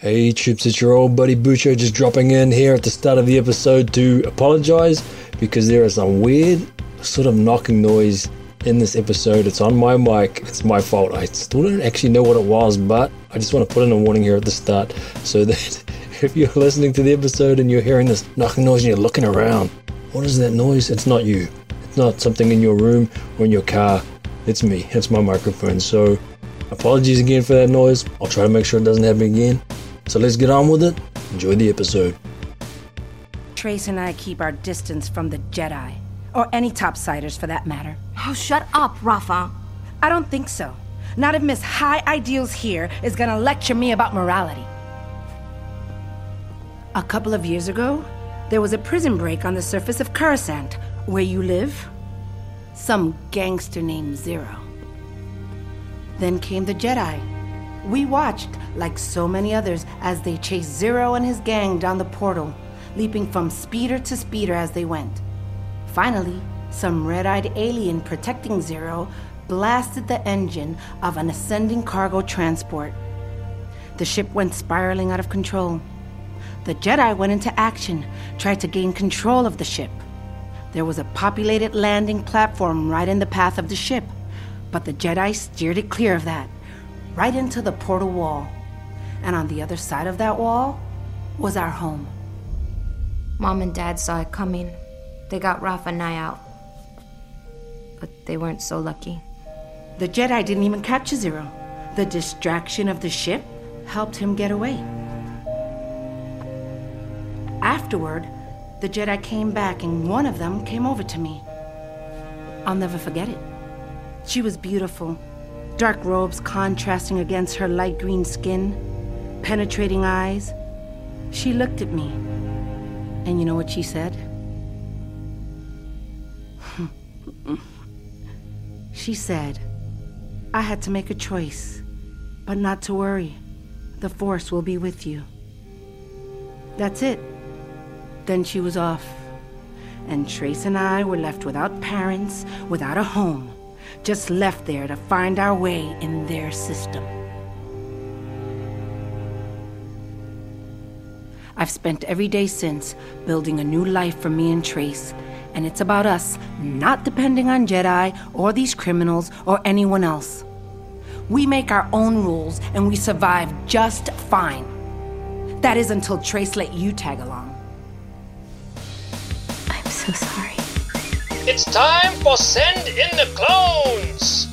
Hey troops, it's your old buddy Bucho just dropping in here at the start of the episode to apologize because there is some weird sort of knocking noise in this episode. It's on my mic, it's my fault. I still don't actually know what it was, but I just want to put in a warning here at the start so that if you're listening to the episode and you're hearing this knocking noise and you're looking around, what is that noise? It's not you. It's not something in your room or in your car. It's me. It's my microphone. So apologies again for that noise. I'll try to make sure it doesn't happen again. So let's get on with it. Enjoy the episode. Trace and I keep our distance from the Jedi. Or any topsiders for that matter. Oh, shut up, Rafa. I don't think so. Not if Miss High Ideals here is gonna lecture me about morality. A couple of years ago, there was a prison break on the surface of Coruscant, where you live. Some gangster named Ziro. Then came the Jedi. We watched, like so many others, as they chased Ziro and his gang down the portal, leaping from speeder to speeder as they went. Finally, some red eyed alien protecting Ziro blasted the engine of an ascending cargo transport. The ship went spiraling out of control. The Jedi went into action, tried to gain control of the ship. There was a populated landing platform right in the path of the ship, but the Jedi steered it clear of that right into the portal wall. And on the other side of that wall was our home. Mom and Dad saw it coming. They got Rafa and I out. But they weren't so lucky. The Jedi didn't even capture Ziro. The distraction of the ship helped him get away. Afterward, the Jedi came back and one of them came over to me. I'll never forget it. She was beautiful, dark robes contrasting against her light green skin, penetrating eyes. She looked at me, and you know what she said? she said, I had to make a choice, but not to worry. The Force will be with you. That's it. Then she was off, and Trace and I were left without parents, without a home just left there to find our way in their system. I've spent every day since building a new life for me and Trace, and it's about us not depending on Jedi or these criminals or anyone else. We make our own rules and we survive just fine. That is until Trace let you tag along. I'm so sorry. It's time for Send in the Clones!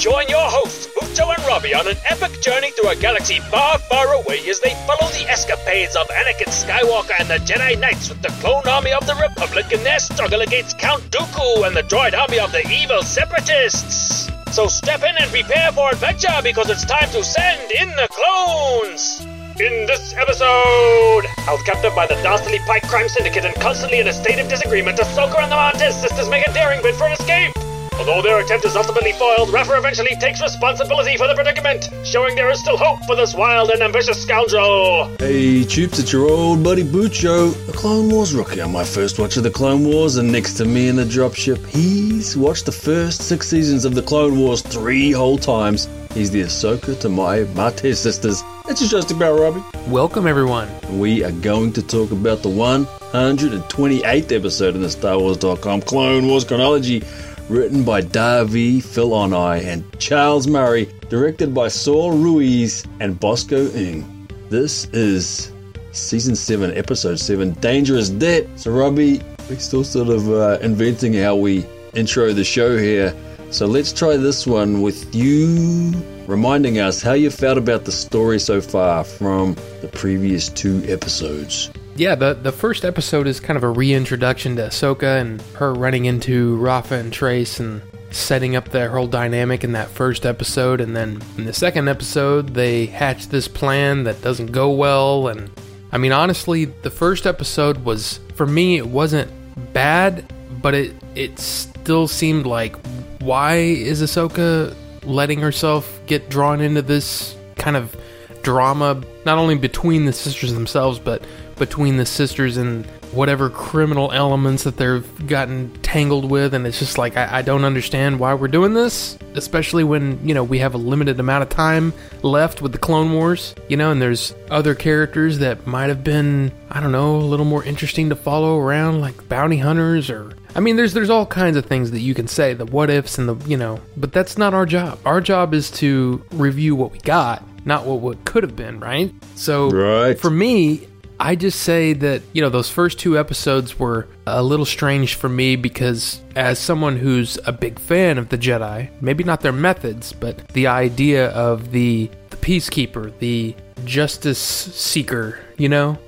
Join your hosts, Bucho and Robbie, on an epic journey through a galaxy far, far away as they follow the escapades of Anakin Skywalker and the Jedi Knights with the clone army of the Republic in their struggle against Count Dooku and the droid army of the evil Separatists! So step in and prepare for adventure because it's time to send in the clones! In this episode, held captive by the dastardly Pike Crime Syndicate and constantly in a state of disagreement, Ahsoka and the Martez sisters make a daring bid for an escape. Although their attempt is ultimately foiled, Rafa eventually takes responsibility for the predicament, showing there is still hope for this wild and ambitious scoundrel. Hey Chips, it's your old buddy Bucho, the Clone Wars rookie on my first watch of the Clone Wars, and next to me in the dropship, he's watched the first six seasons of the Clone Wars three whole times. He's the Ahsoka to my Martez sisters. It's your Justin Barrel Robbie. Welcome, everyone. We are going to talk about the 128th episode in the Star Wars.com Clone Wars chronology, written by Dave Filoni and Charles Murray, directed by Saul Ruiz and Bosco Ng. This is season 7, episode 7, Dangerous Debt. So, Robbie, we're still sort of uh, inventing how we intro the show here. So, let's try this one with you reminding us how you felt about the story so far from the previous two episodes. Yeah, the, the first episode is kind of a reintroduction to Ahsoka and her running into Rafa and Trace and setting up their whole dynamic in that first episode. And then in the second episode, they hatch this plan that doesn't go well. And I mean, honestly, the first episode was, for me, it wasn't bad, but it, it still seemed like, why is Ahsoka letting herself get drawn into this kind of drama, not only between the sisters themselves, but between the sisters and whatever criminal elements that they've gotten tangled with. And it's just like, I, I don't understand why we're doing this, especially when, you know, we have a limited amount of time left with the Clone Wars, you know, and there's other characters that might have been, I don't know, a little more interesting to follow around, like bounty hunters or I mean, there's there's all kinds of things that you can say, the what ifs and the you know, but that's not our job. Our job is to review what we got, not what what could have been, right? So Right. for me, I just say that you know those first two episodes were a little strange for me because as someone who's a big fan of the Jedi, maybe not their methods, but the idea of the the peacekeeper, the justice seeker, you know,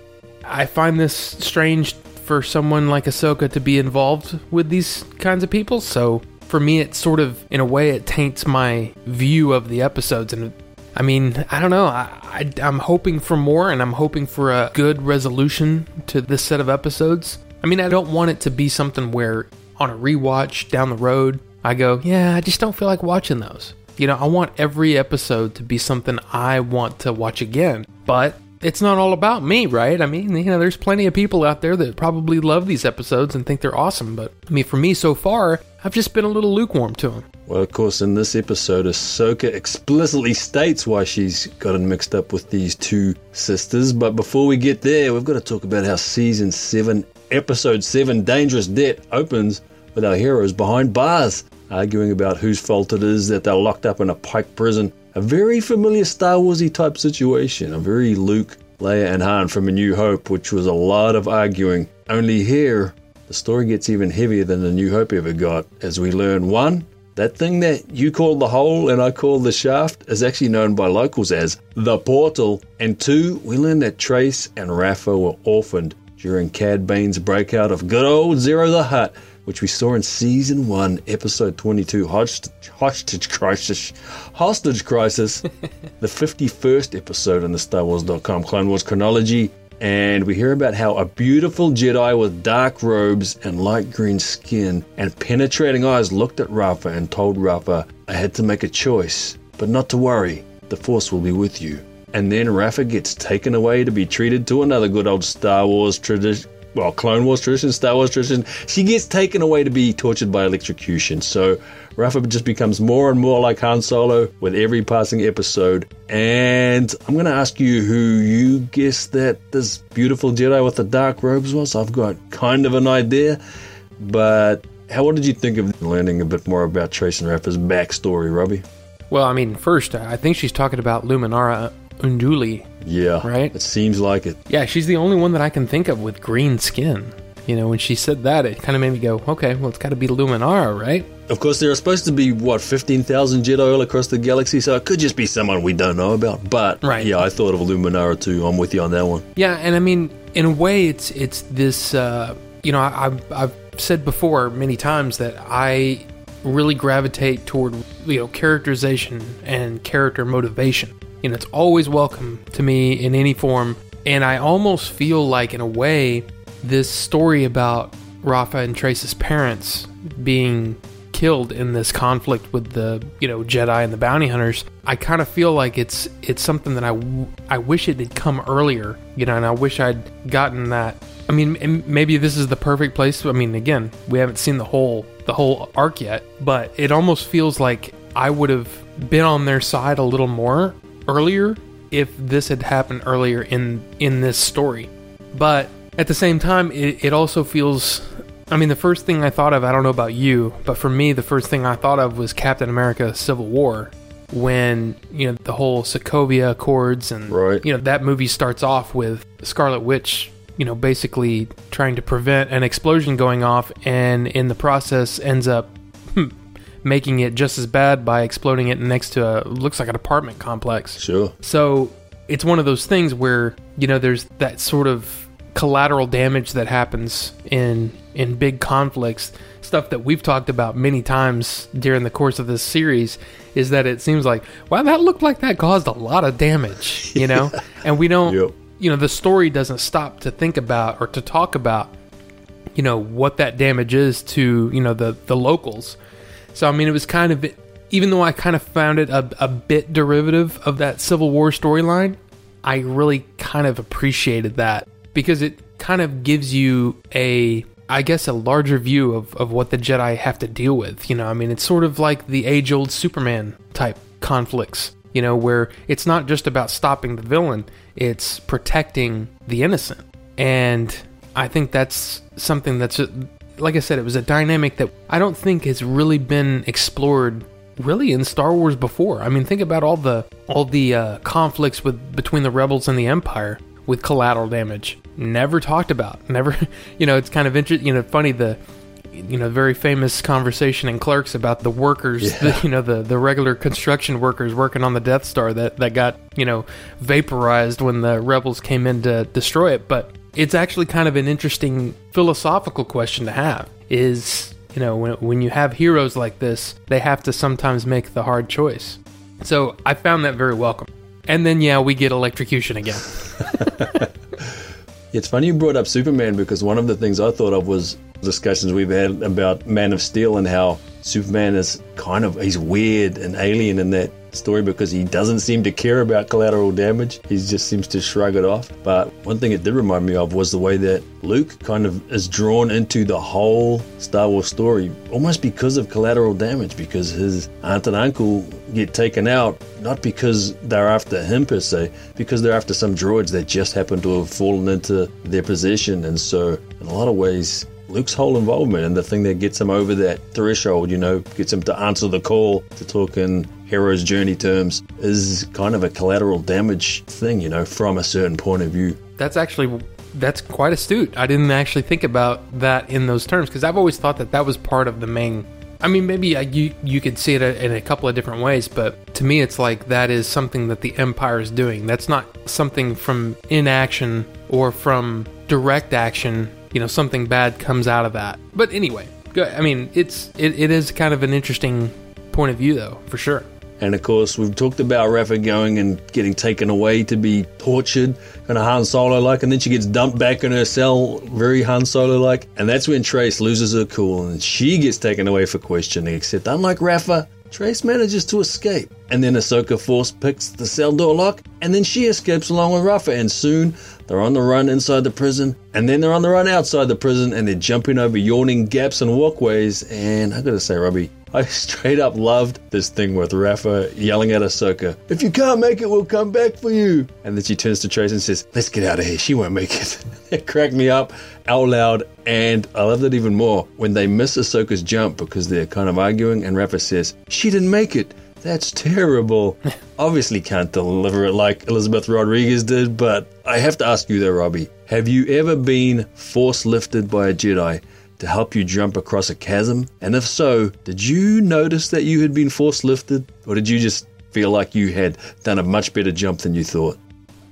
I find this strange for someone like Ahsoka to be involved with these kinds of people. So for me, it sort of, in a way, it taints my view of the episodes. And I mean, I don't know. I, I, I'm hoping for more, and I'm hoping for a good resolution to this set of episodes. I mean, I don't want it to be something where on a rewatch down the road, I go, yeah, I just don't feel like watching those. You know, I want every episode to be something I want to watch again. But it's not all about me, right? I mean, you know, there's plenty of people out there that probably love these episodes and think they're awesome. But I mean, for me so far, I've just been a little lukewarm to him. Well, of course, in this episode, Ahsoka explicitly states why she's gotten mixed up with these two sisters. But before we get there, we've got to talk about how season 7, episode 7, Dangerous Debt, opens with our heroes behind bars, arguing about whose fault it is that they're locked up in a Pike prison. A very familiar Star Warsy type situation, a very Luke, Leia, and Han from A New Hope, which was a lot of arguing. Only here, the story gets even heavier than The New Hope ever got, as we learn one, that thing that you call the hole and I call the shaft is actually known by locals as the portal. And two, we learn that Trace and Rafa were orphaned during Cad Bane's breakout of good old Ziro the Hutt, which we saw in season one, episode 22, Hostage, hostage Crisis. Hostage Crisis, the 51st episode in the Star Wars.com Clone Wars chronology. And we hear about how a beautiful Jedi with dark robes and light green skin and penetrating eyes looked at Rafa and told Rafa, I had to make a choice, but not to worry, the Force will be with you. And then Rafa gets taken away to be treated to another good old Star Wars tradition. Well, Clone Wars tradition, Star Wars tradition. She gets taken away to be tortured by electrocution. So Rafa just becomes more and more like Han Solo with every passing episode. And I'm going to ask you who you guess that this beautiful Jedi with the dark robes was. I've got kind of an idea, but how what did you think of learning a bit more about Trace and Rafa's backstory, Robbie? Well, I mean, first, I think she's talking about Luminara Unduli. Yeah, Right? It seems like it. Yeah, she's the only one that I can think of with green skin. You know, when she said that, it kind of made me go, okay, well, it's got to be Luminara, right? Of course, there are supposed to be what 15,000 Jedi all across the galaxy, so it could just be someone we don't know about. But Right. yeah, I thought of Luminara too. I'm with you on that one. Yeah, and I mean, in a way, it's it's this. Uh, you know, I, I've I've said before many times that I really gravitate toward you know characterization and character motivation. You know, it's always welcome to me in any form, and I almost feel like, in a way, this story about Rafa and Trace's parents being killed in this conflict with the you know Jedi and the bounty hunters. I kind of feel like it's it's something that I, w- I wish it had come earlier, you know, and I wish I'd gotten that. I mean, maybe this is the perfect place. I mean, again, we haven't seen the whole the whole arc yet, but it almost feels like I would have been on their side a little more earlier if this had happened earlier in in this story. But at the same time, it, it also feels. I mean, the first thing I thought of, I don't know about you, but for me, the first thing I thought of was Captain America Civil War when, you know, the whole Sokovia Accords and, Right. you know, that movie starts off with Scarlet Witch, you know, basically trying to prevent an explosion going off and in the process ends up hmm, making it just as bad by exploding it next to a, looks like an apartment complex. Sure. So it's one of those things where you know there's that sort of collateral damage that happens in in big conflicts. Stuff that we've talked about many times during the course of this series is that it seems like wow that looked like that caused a lot of damage, you know, and we don't. Yep. You know the story doesn't stop to think about or to talk about, you know, what that damage is to you know the the locals. So I mean, it was kind of, even though I kind of found it a, a bit derivative of that Civil War storyline, I really kind of appreciated that because it kind of gives you a I guess a larger view of, of what the Jedi have to deal with. You know, I mean, it's sort of like the age old Superman type conflicts, you know, where it's not just about stopping the villain, it's protecting the innocent. And I think that's something that's, like I said, it was a dynamic that I don't think has really been explored really in Star Wars before. I mean, think about all the all the uh, conflicts with between the rebels and the Empire with collateral damage. Never talked about. Never, you know, it's kind of interesting. You know, funny the, you know, very famous conversation in Clerks about the workers, Yeah. the, you know, the the regular construction workers working on the Death Star that that got you know vaporized when the rebels came in to destroy it. But it's actually kind of an interesting philosophical question to have. Is you know when when you have heroes like this, they have to sometimes make the hard choice. So I found that very welcome. And then yeah, we get electrocution again. It's funny you brought up Superman because one of the things I thought of was discussions we've had about Man of Steel and how Superman is kind of he's weird and alien in that story because he doesn't seem to care about collateral damage. He just seems to shrug it off. But one thing it did remind me of was the way that Luke kind of is drawn into the whole Star Wars story almost because of collateral damage because his aunt and uncle get taken out not because they're after him per se, because they're after some droids that just happen to have fallen into their possession. And so, in a lot of ways, Luke's whole involvement and the thing that gets him over that threshold, you know, gets him to answer the call to talk in hero's journey terms, is kind of a collateral damage thing, you know, from a certain point of view. That's actually that's quite astute. I didn't actually think about that in those terms because I've always thought that that was part of the main. I mean, maybe uh, you you could see it in a couple of different ways, but to me, it's like that is something that the Empire is doing. That's not something from inaction or from direct action. You know, something bad comes out of that. But anyway, I mean, it's it, it is kind of an interesting point of view, though, for sure. And of course, we've talked about Rafa going and getting taken away to be tortured, kind of Han Solo like, and then she gets dumped back in her cell, very Han Solo like. And that's when Trace loses her cool and she gets taken away for questioning. Except, unlike Rafa, Trace manages to escape. And then Ahsoka Force picks the cell door lock, and then she escapes along with Rafa. And soon they're on the run inside the prison, and then they're on the run outside the prison, and they're jumping over yawning gaps and walkways. And I gotta say, Robbie, I straight up loved this thing with Rafa yelling at Ahsoka, If you can't make it, we'll come back for you. And then she turns to Trace and says, Let's get out of here. She won't make it. it cracked me up out loud. And I loved it even more when they miss Ahsoka's jump because they're kind of arguing. And Rafa says, She didn't make it. That's terrible. Obviously, can't deliver it like Elizabeth Rodriguez did, but I have to ask you though, Robbie. Have you ever been force lifted by a Jedi to help you jump across a chasm? And if so, did you notice that you had been force lifted? Or did you just feel like you had done a much better jump than you thought?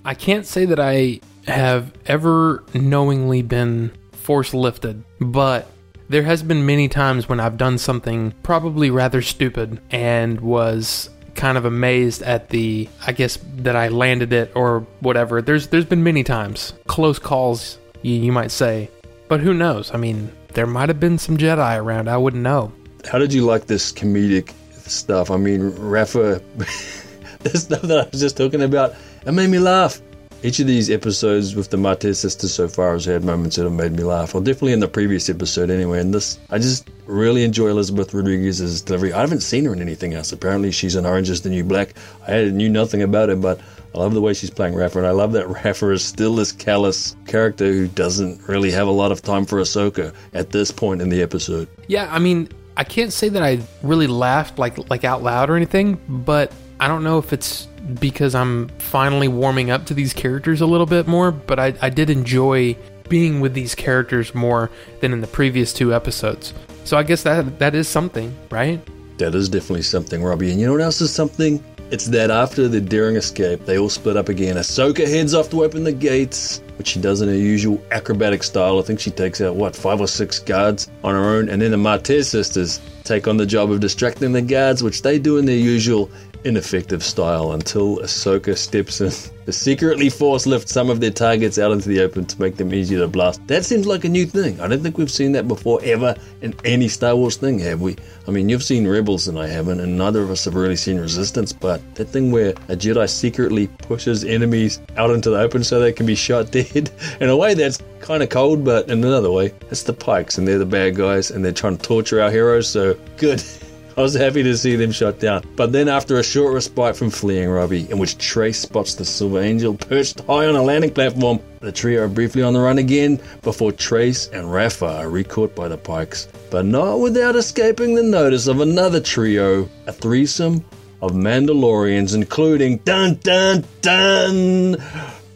I can't say that I have ever knowingly been force lifted, but there has been many times when I've done something probably rather stupid and was kind of amazed at the I guess that I landed it or whatever. There's there's been many times close calls you, you might say. But who knows? I mean, there might have been some Jedi around. I wouldn't know. How did you like this comedic stuff? I mean, Rafa, the stuff that I was just talking about, it made me laugh. Each of these episodes with the Martez sisters so far has had moments that have made me laugh. Well, definitely in the previous episode anyway. And this, I just really enjoy Elizabeth Rodriguez's delivery. I haven't seen her in anything else. Apparently, she's in Orange is the New Black. I knew nothing about it, but I love the way she's playing Rafa. And I love that Rafa is still this callous character who doesn't really have a lot of time for Ahsoka at this point in the episode. Yeah, I mean, I can't say that I really laughed like like out loud or anything, but I don't know if it's because I'm finally warming up to these characters a little bit more, but I, I did enjoy being with these characters more than in the previous two episodes. So I guess that that is something, right? That is definitely something, Robbie. And you know what else is something? It's that after the daring escape, they all split up again. Ahsoka heads off to open the gates, which she does in her usual acrobatic style. I think she takes out, what, five or six guards on her own. And then the Martez sisters take on the job of distracting the guards, which they do in their usual ineffective style until Ahsoka steps in to secretly force lift some of their targets out into the open to make them easier to blast. That seems like a new thing. I don't think we've seen that before ever in any Star Wars thing, have we? I mean, you've seen Rebels and I haven't, and neither of us have really seen Resistance, but that thing where a Jedi secretly pushes enemies out into the open so they can be shot dead, in a way that's kind of cold, but in another way, it's the Pikes and they're the bad guys and they're trying to torture our heroes, so good. I was happy to see them shot down. But then, after a short respite from fleeing Robbie, in which Trace spots the Silver Angel perched high on a landing platform, the trio are briefly on the run again before Trace and Rafa are recaught by the Pikes. But not without escaping the notice of another trio, a threesome of Mandalorians, including dun dun dun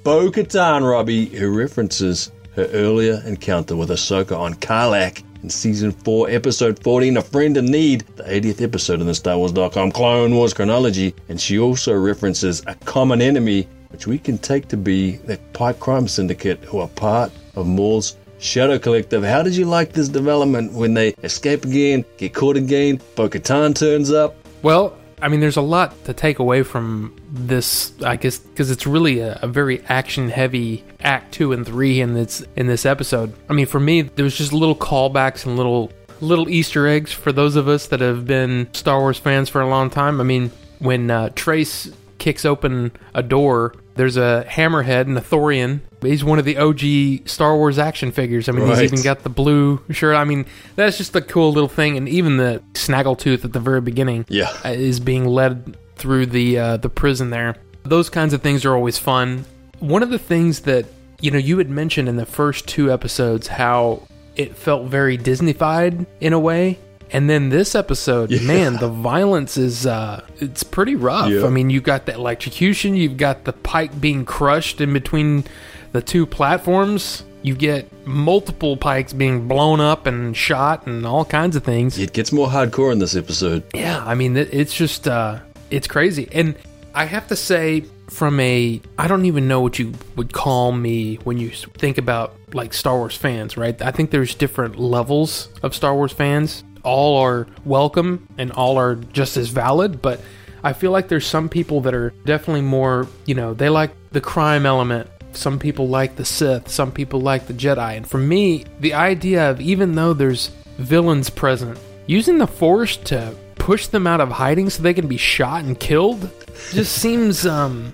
Bo Katan Robbie, who references her earlier encounter with Ahsoka on Carlac in season 4, episode 14, A Friend in Need, the 80th episode in the Star Wars.com Clone Wars chronology, and she also references a common enemy, which we can take to be the Pike Crime Syndicate, who are part of Maul's Shadow Collective. How did you like this development when they escape again, get caught again, Bo Katan turns up? Well, I mean, there's a lot to take away from this, I guess, because it's really a, a very action-heavy Act Two and Three in this in this episode. I mean, for me, there was just little callbacks and little little Easter eggs for those of us that have been Star Wars fans for a long time. I mean, when uh, Trace kicks open a door, there's a hammerhead and a Thorian. He's one of the OG Star Wars action figures. I mean, Right. he's even got the blue shirt. I mean, that's just a cool little thing. And even the Snaggletooth at the very beginning Yeah. uh, is being led through the uh, the prison there. Those kinds of things are always fun. One of the things that you know you had mentioned in the first two episodes how it felt very Disneyfied in a way. And then this episode, man, the violence is uh it's pretty rough. Yeah. I mean, you've got the electrocution, you've got the pike being crushed in between the two platforms. You get multiple pikes being blown up and shot and all kinds of things. It gets more hardcore in this episode. Yeah, I mean, it's just, uh, it's crazy. And I have to say, from a, I don't even know what you would call me when you think about like Star Wars fans, right? I think there's different levels of Star Wars fans. All are welcome and all are just as valid, but I feel like there's some people that are definitely more, you know, they like the crime element. Some people like the Sith, some people like the Jedi. And for me, the idea of even though there's villains present, using the Force to push them out of hiding so they can be shot and killed just seems, um,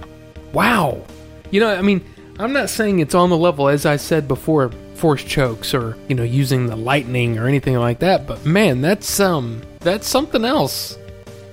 wow. You know, I mean, I'm not saying it's on the level, as I said before, force chokes or, you know, using the lightning or anything like that, but man, that's, um, that's something else.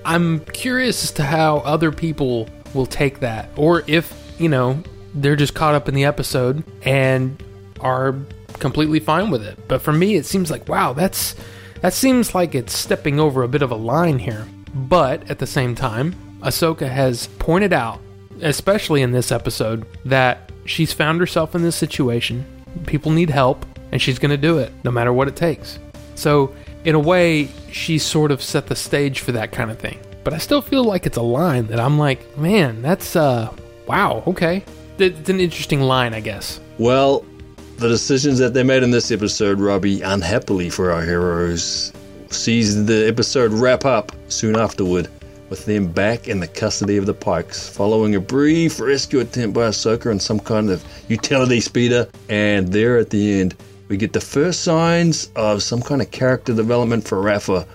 I'm curious as to how other people will take that, or if, you know, they're just caught up in the episode and are completely fine with it. But for me, it seems like, wow, that's that seems like it's stepping over a bit of a line here. But at the same time, Ahsoka has pointed out, especially in this episode, that she's found herself in this situation. People need help, and she's going to do it no matter what it takes. So, in a way, she sort of set the stage for that kind of thing. But I still feel like it's a line that I'm like, man, that's, uh, wow, okay. It's an interesting line, I guess. Well, the decisions that they made in this episode, Robbie, unhappily for our heroes, sees the episode wrap up soon afterward, with them back in the custody of the Pikes, following a brief rescue attempt by Ahsoka and some kind of utility speeder. And there at the end, we get the first signs of some kind of character development for Rafa.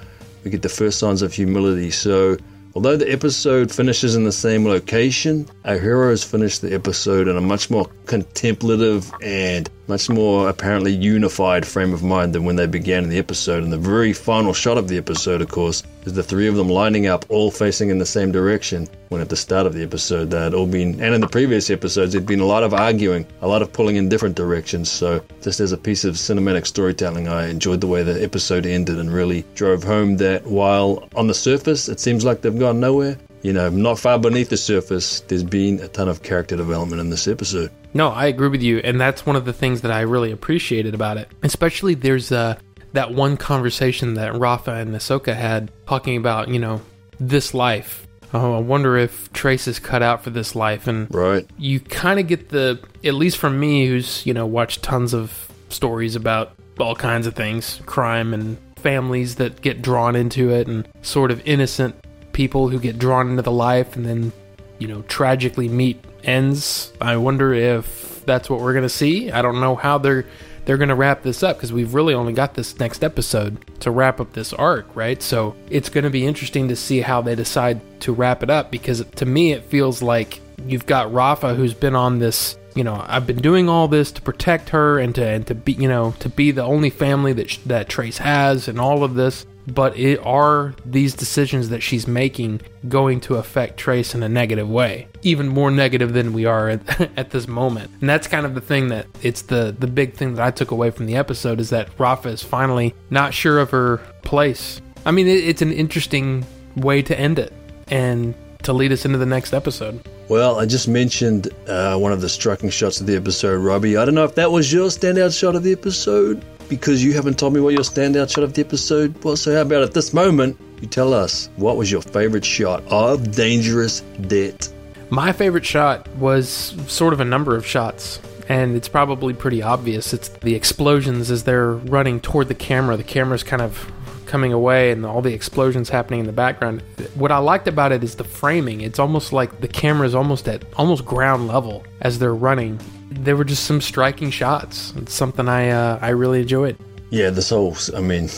We get the first signs of humility. So, although the episode finishes in the same location, our heroes finish the episode in a much more contemplative and much more apparently unified frame of mind than when they began in the episode. And the very final shot of the episode, of course, is the three of them lining up, all facing in the same direction. When at the start of the episode, they had all been, and in the previous episodes, there'd been a lot of arguing, a lot of pulling in different directions. So, just as a piece of cinematic storytelling, I enjoyed the way the episode ended and really drove home that while on the surface it seems like they've gone nowhere, you know, not far beneath the surface, there's been a ton of character development in this episode. No, I agree with you, and that's one of the things that I really appreciated about it. Especially there's uh, that one conversation that Rafa and Ahsoka had talking about, you know, this life. Oh, I wonder if Trace is cut out for this life, and Right. you kind of get the, at least from me, who's you know watched tons of stories about all kinds of things, crime and families that get drawn into it, and sort of innocent people who get drawn into the life and then, you know, tragically meet ends. I wonder if that's what we're going to see. I don't know how they're they're going to wrap this up because we've really only got this next episode to wrap up this arc, right? So it's going to be interesting to see how they decide to wrap it up because to me it feels like you've got Rafa who's been on this you know I've been doing all this to protect her and to and to be you know to be the only family that that Trace has and all of this but it are these decisions that she's making going to affect Trace in a negative way, even more negative than we are at, at, this moment. And that's kind of the thing that it's the the big thing that I took away from the episode is that Rafa is finally not sure of her place. I mean, it, it's an interesting way to end it and to lead us into the next episode. Well, I just mentioned uh, one of the striking shots of the episode, Robbie. I don't know if that was your standout shot of the episode, because you haven't told me what your standout shot of the episode was. So, how about at this moment, you tell us what was your favorite shot of Dangerous Debt? My favorite shot was sort of a number of shots, and it's probably pretty obvious. It's the explosions as they're running toward the camera. The camera's kind of coming away and all the explosions happening in the background. What I liked about it is the framing. It's almost like the camera is almost at almost ground level as they're running there were just some striking shots. It's something I uh, I really enjoyed. Yeah, this whole I mean,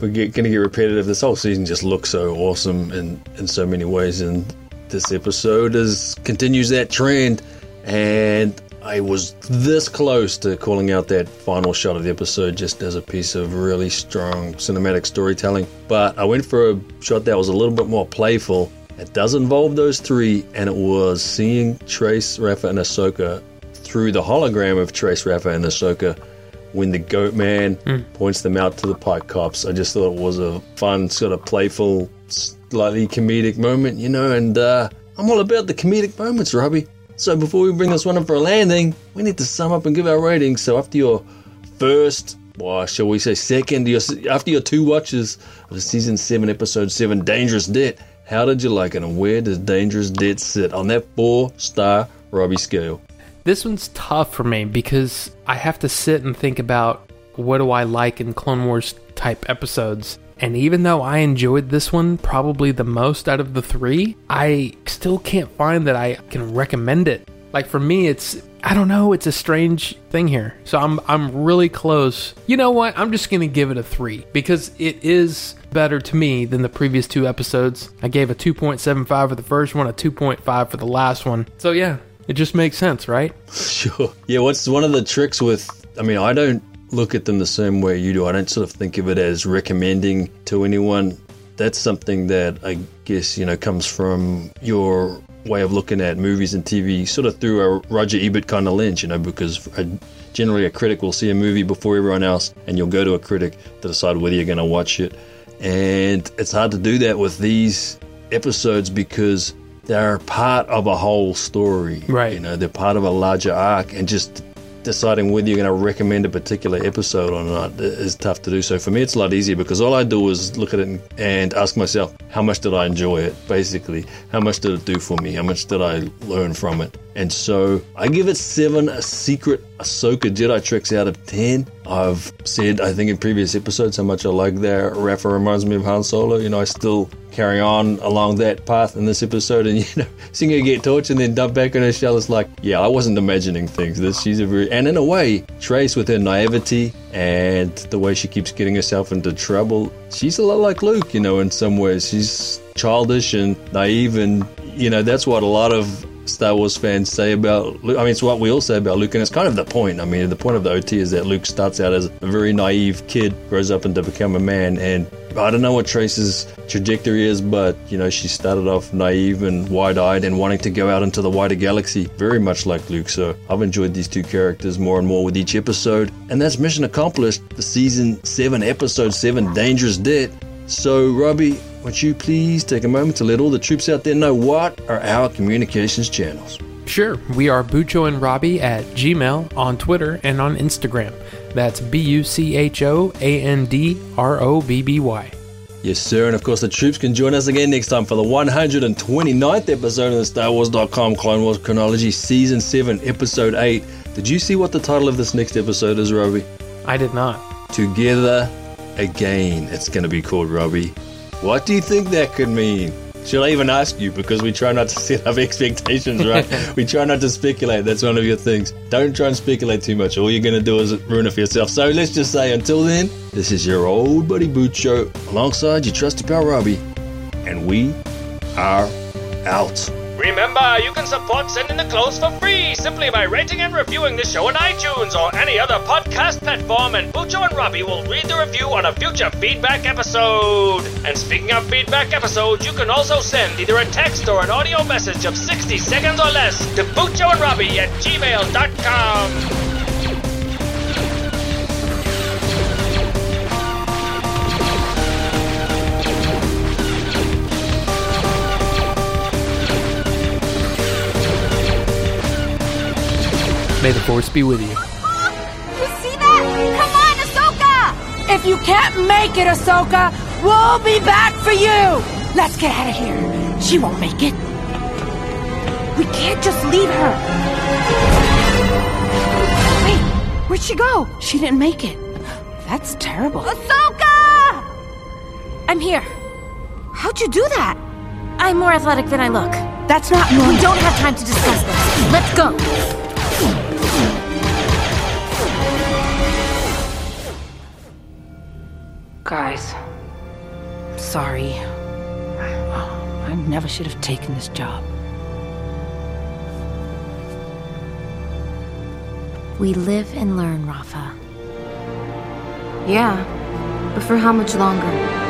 we're to get repetitive. This whole season just looks so awesome in in so many ways, and this episode is continues that trend. And I was this close to calling out that final shot of the episode just as a piece of really strong cinematic storytelling, but I went for a shot that was a little bit more playful. It does involve those three, and it was seeing Trace, Rafa, and Ahsoka through the hologram of Trace Rafa and Ahsoka when the goat man mm. points them out to the pike cops. I just thought it was a fun, sort of playful, slightly comedic moment, you know, and uh, I'm all about the comedic moments, Robbie. So before we bring this one up for a landing, we need to sum up and give our ratings. So after your first, well, shall we say second, your, after your two watches of season 7, episode 7, Dangerous Debt, how did you like it and where does Dangerous Debt sit on that four star Robbie scale? This one's tough for me because I have to sit and think about what do I like in Clone Wars type episodes. And even though I enjoyed this one probably the most out of the three, I still can't find that I can recommend it. Like for me, it's I don't know, it's a strange thing here. So I'm I'm really close. You know what? I'm just gonna give it a three because it is better to me than the previous two episodes. I gave a 2.75 for the first one, a 2.5 for the last one. So yeah, it just makes sense, right? Sure. Yeah, what's one of the tricks with, I mean, I don't look at them the same way you do. I don't sort of think of it as recommending to anyone. That's something that I guess, you know, comes from your way of looking at movies and TV sort of through a Roger Ebert kind of lens, you know, because generally a critic will see a movie before everyone else and you'll go to a critic to decide whether you're going to watch it. And it's hard to do that with these episodes because they're part of a whole story. Right. You know, they're part of a larger arc, and just deciding whether you're going to recommend a particular episode or not is tough to do. So for me, it's a lot easier because all I do is look at it and ask myself, how much did I enjoy it? Basically, how much did it do for me? How much did I learn from it? And so I give it seven secret Ahsoka Jedi tricks out of ten. I've said I think in previous episodes how much I like that. Rafa reminds me of Han Solo. You know, I still carry on along that path in this episode, and you know, seeing her get tortured and then dump back in her shell is like, yeah, I wasn't imagining things. This she's a very and in a way, Trace with her naivety and the way she keeps getting herself into trouble, she's a lot like Luke. You know, in some ways, she's childish and naive, and you know that's what a lot of Star Wars fans say about Luke. I mean, it's what we all say about Luke, and it's kind of the point. I mean, the point of the OT is that Luke starts out as a very naive kid, grows up into become a man, and I don't know what Trace's trajectory is, but you know, she started off naive and wide-eyed and wanting to go out into the wider galaxy, very much like Luke. So I've enjoyed these two characters more and more with each episode, and that's mission accomplished. The season seven, episode seven, Dangerous Debt. So Robbie, would you please take a moment to let all the troops out there know what are our communications channels? Sure, we are Bucho and Robbie at Gmail, on Twitter, and on Instagram. That's B U C H O A N D R O B B Y. Yes, sir. And of course, the troops can join us again next time for the 129th episode of the Star Wars.com Clone Wars Chronology, Season 7, Episode 8. Did you see what the title of this next episode is, Robbie? I did not. Together Again. It's going to be called Robbie. What do you think that could mean? Should I even ask you? Because we try not to set up expectations, right? we try not to speculate. That's one of your things. Don't try and speculate too much. All you're going to do is ruin it for yourself. So let's just say until then, this is your old buddy Bucho alongside your trusty pal Robbie. And we are out. Remember, you can support Send in the Clones for free simply by rating and reviewing the show on iTunes or any other podcast platform, and Bucho and Robbie will read the review on a future feedback episode. And speaking of feedback episodes, you can also send either a text or an audio message of 60 seconds or less to Bucho and Robbie at gmail.com. May the force be with you. You see that? Come on, Ahsoka! If you can't make it, Ahsoka, we'll be back for you! Let's get out of here. She won't make it. We can't just leave her. Wait, where'd she go? She didn't make it. That's terrible. Ahsoka! I'm here. How'd you do that? I'm more athletic than I look. That's not normal. We don't have time to discuss this. Let's go. Guys, I'm sorry. I never should have taken this job. We live and learn, Rafa. Yeah, but for how much longer?